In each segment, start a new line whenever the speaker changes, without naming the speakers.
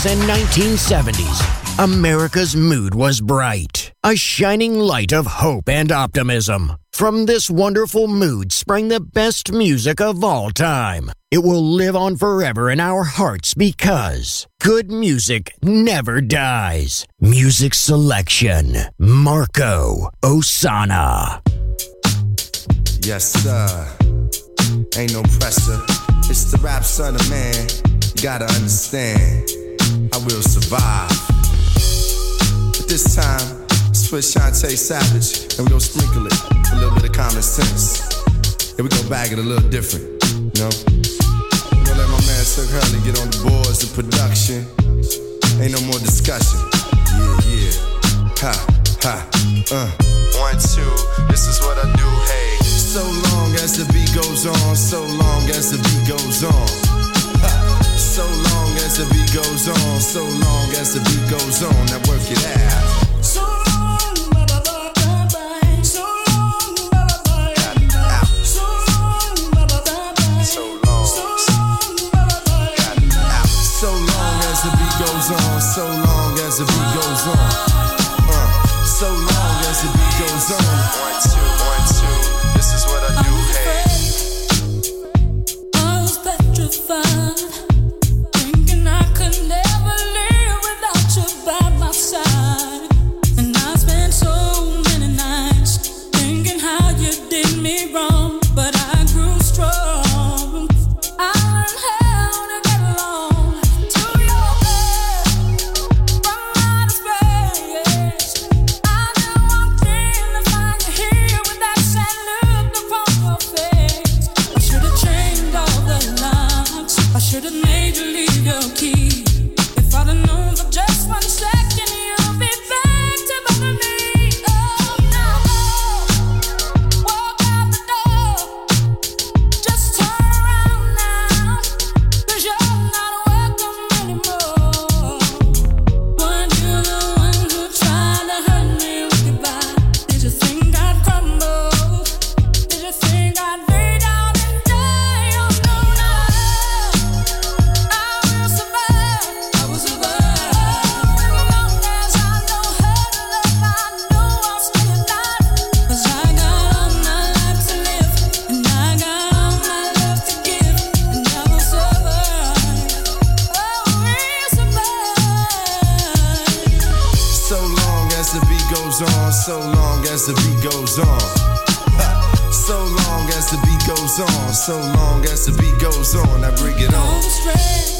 1960s and 1970s, America's mood was bright, a shining light of hope and optimism. From this wonderful mood sprang the best music of all time. It will live on forever in our hearts because good music never dies. Music selection Marco Ossanna.
Yes, sir. Ain't no pressure. It's the rap son of man. You gotta understand. I will survive. But this time, let's put Chantay Savage and we gon' sprinkle it with a little bit of common sense. And we gon' bag it a little different, you know? We gon' let my man Silk Hurley get on the boards of production. Ain't no more discussion. Yeah, yeah. Ha, ha, uh. One, two, this is what I do, hey. So long as the beat goes on, so long as the beat goes on. Goes on, so long as the beat goes on. As the beat goes on. So long as the beat goes on, so long as the beat goes on.
Now
bring it on.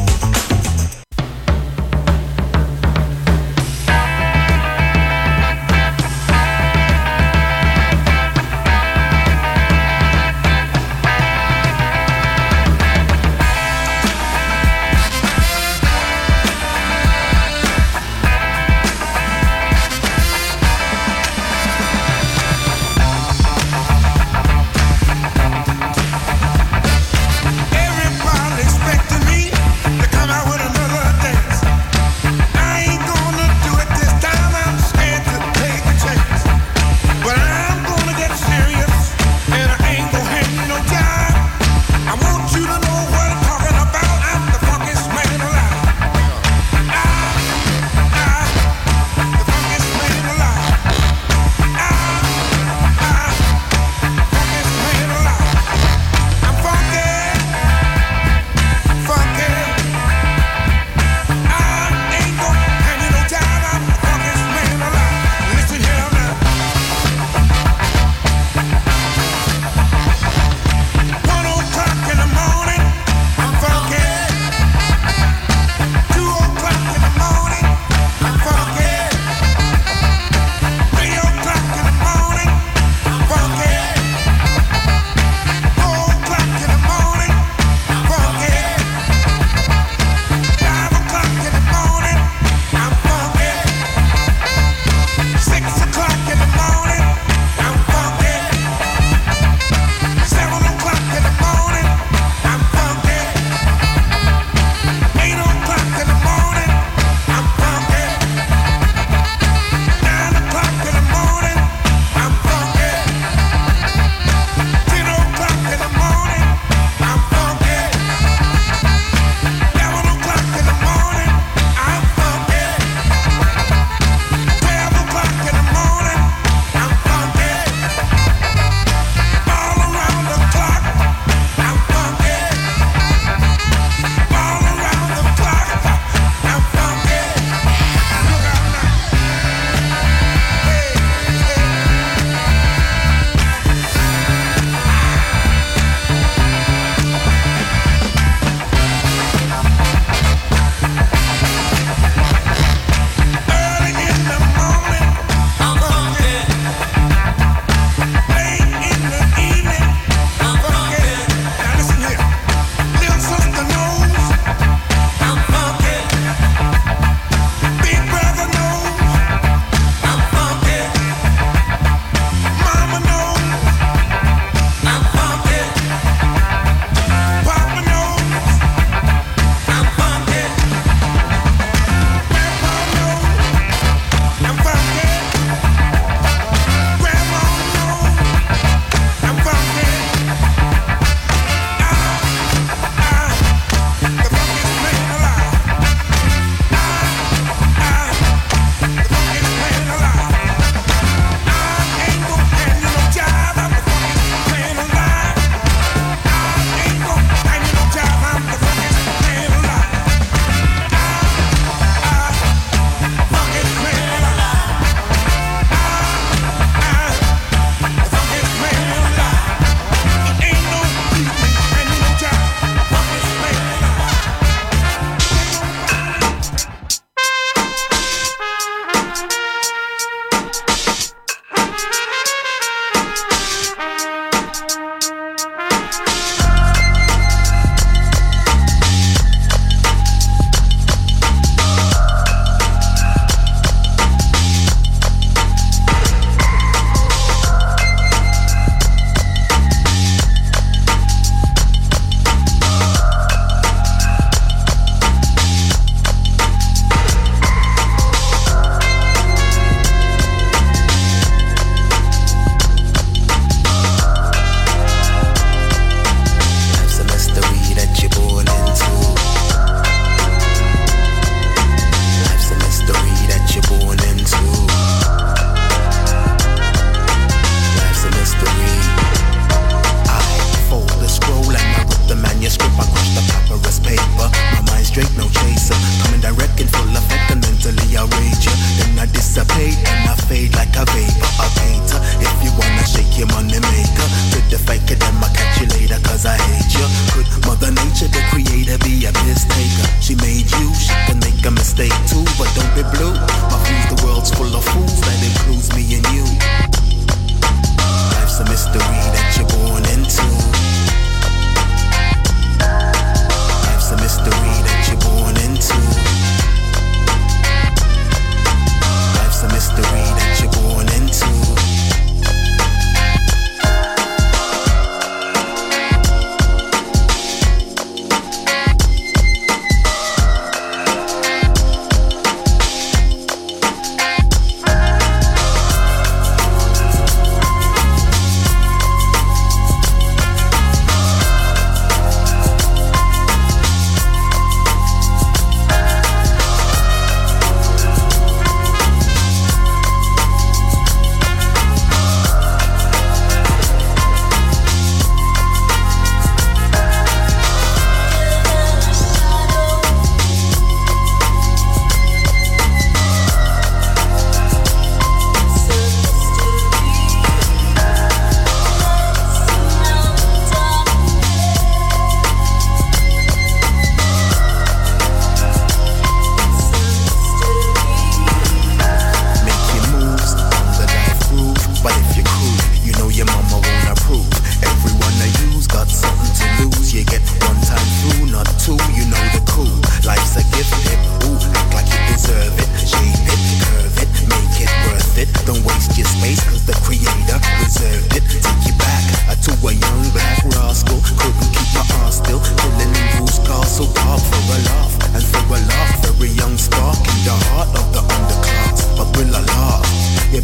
Don't be blue.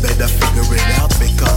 better figure it out because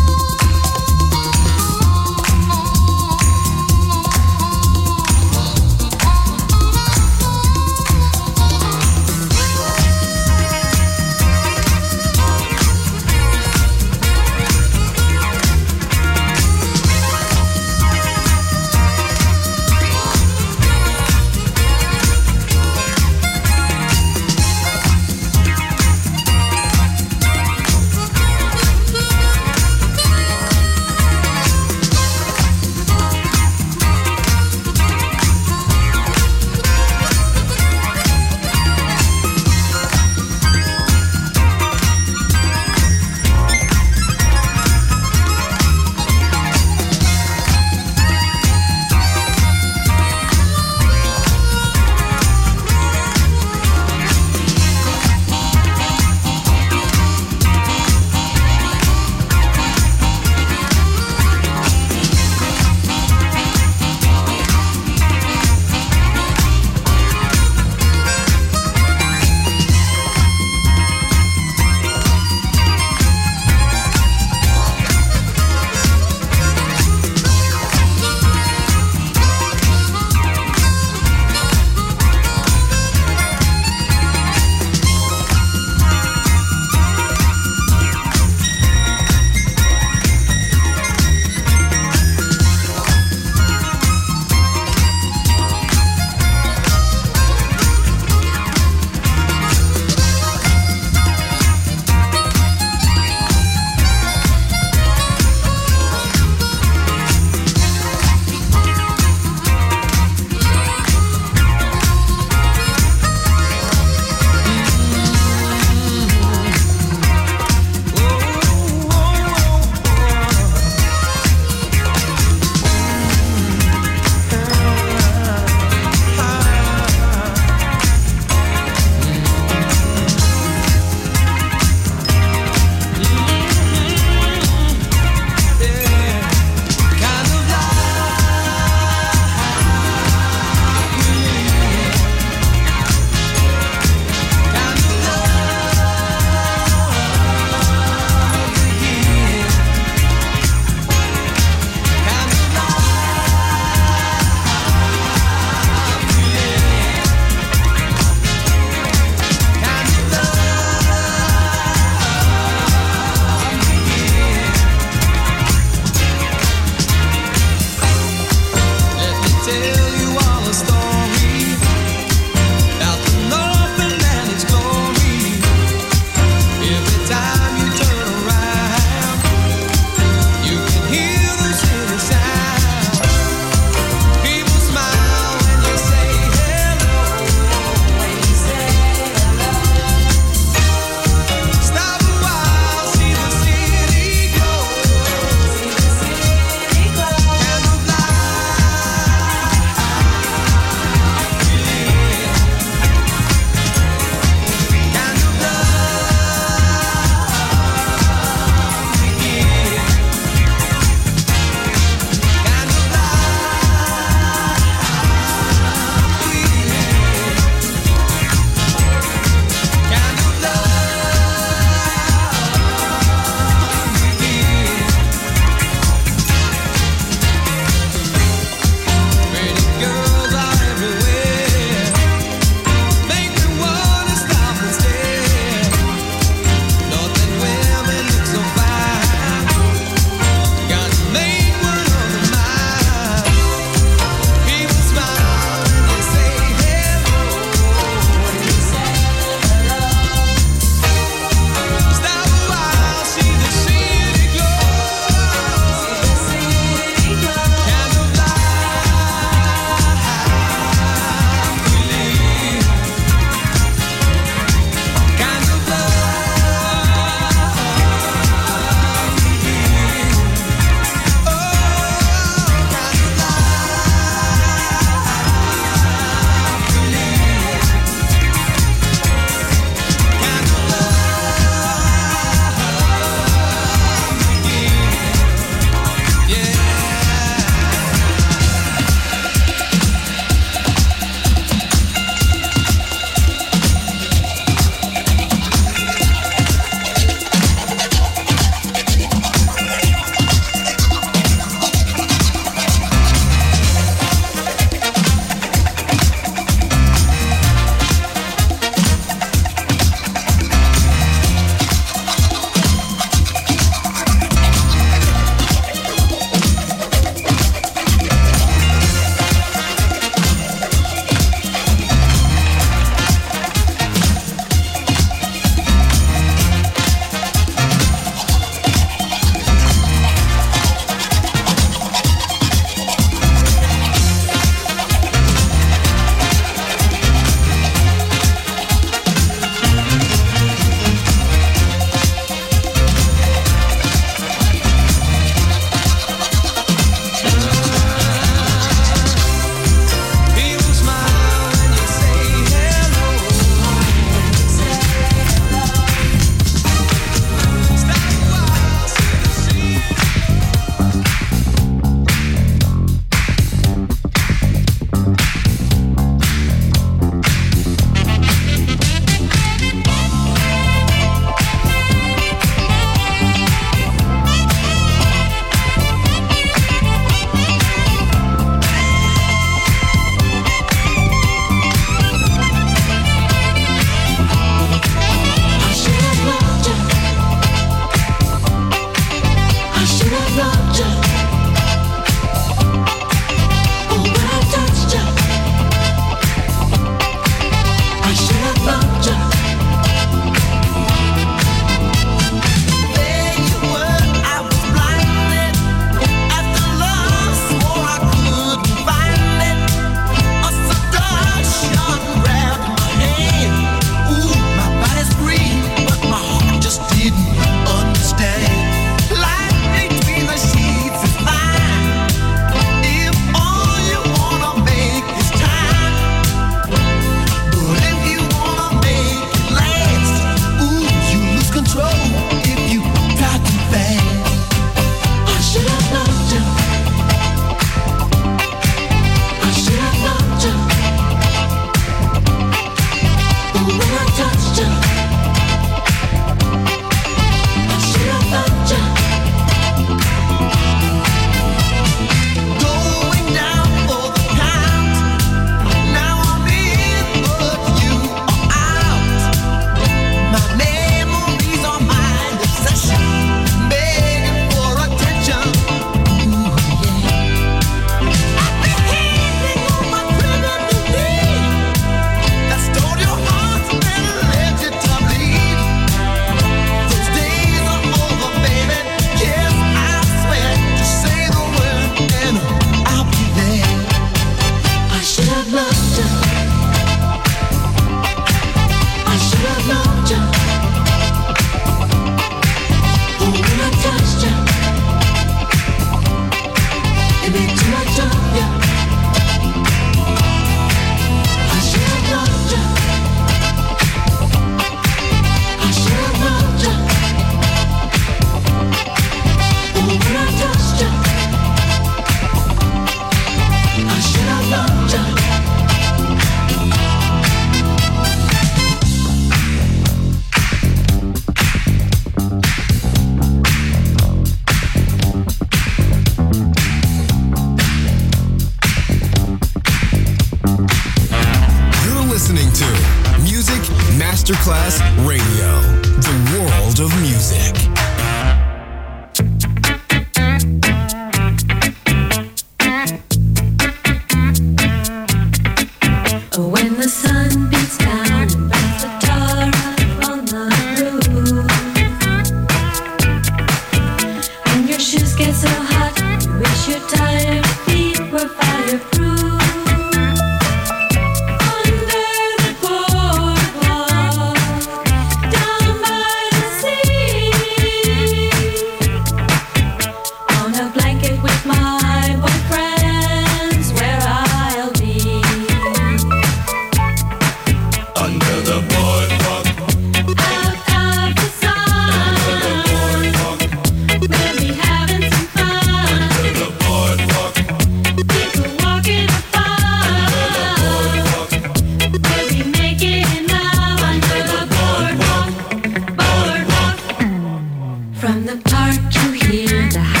From the park you hear the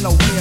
Been a way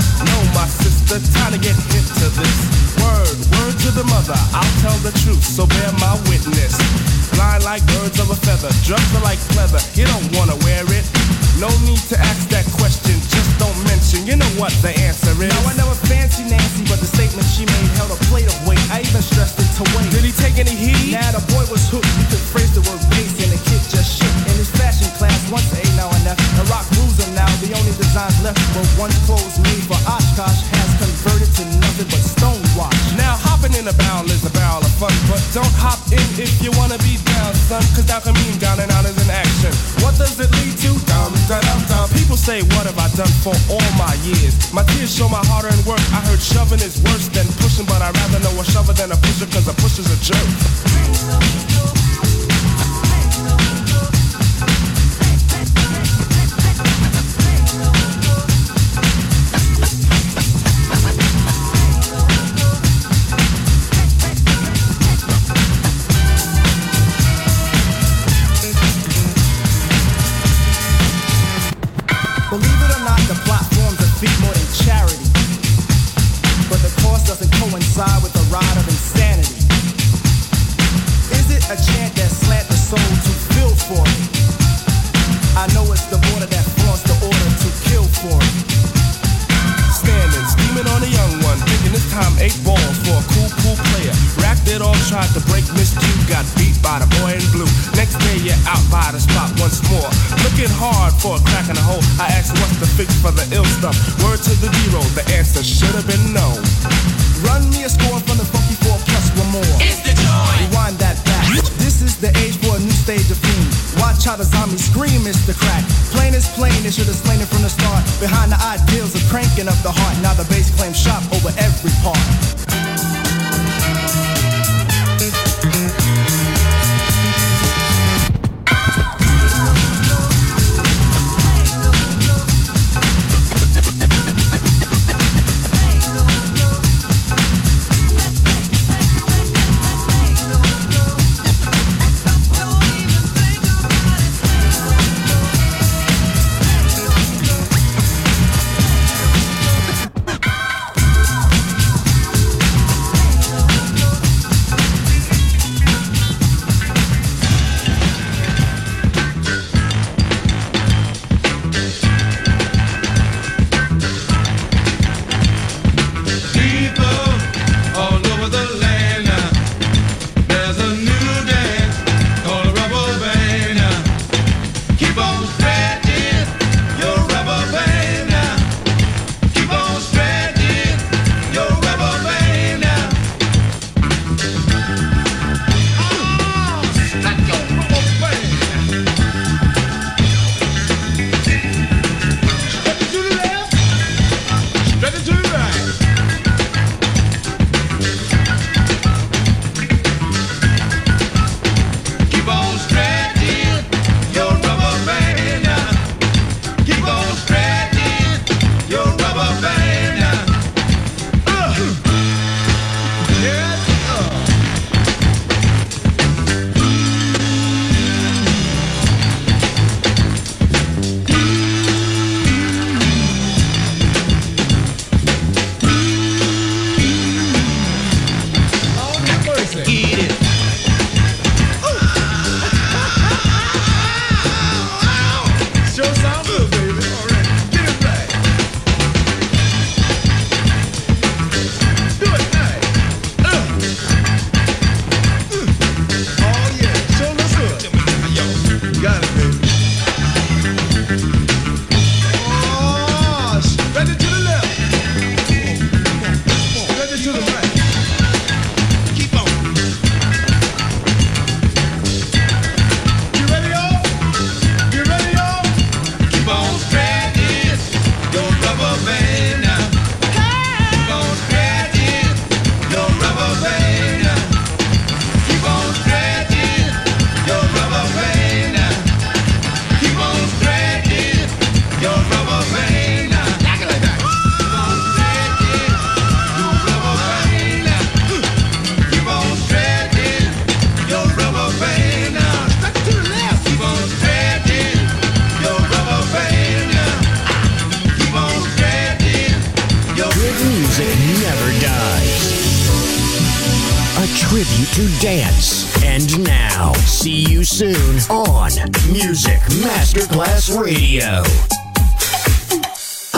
brother, no, my sister, time to get hip to this. Word, word to the mother, I'll tell the truth, so bear my witness. Fly like birds of a feather, are like leather, you don't wanna wear it. No need to ask that question, just don't mention, you know what the answer is. Now I never fancy Nancy, but the statement she made held a plate of weight. I even stressed it to wait. Did he take any heed? Nah, the boy was hooked, he could phrase the word base, and the kid just shook. In his fashion class, once A now and F, the rock rules designs left were once clothes made for Oshkosh has converted to nothing but stonewash. Now hopping in a barrel is a barrel of fun, but don't hop in if you wanna be down, son, cause down can mean down and out is an action. What does it lead to? Dum dum dum dum. People say, what have I done for all my years? My tears show my hard earned work. I heard shoving is worse than pushing, but I'd rather know a shover than a pusher, cause a pusher's a jerk. With the ride of insanity. Is it a chant that slant the soul to feel for it? I know it's the border that flaunts the order to kill for it. Standing, scheming on a young one, thinking this time eight balls for a cool, cool player. Racked it all, tried to break Miss Q, got beat by the boy in blue. Next day you're out by the spot once more. Looking hard for a crack in the hole. I asked what's the fix for the ill stuff. Word to the zero, the
rubber band.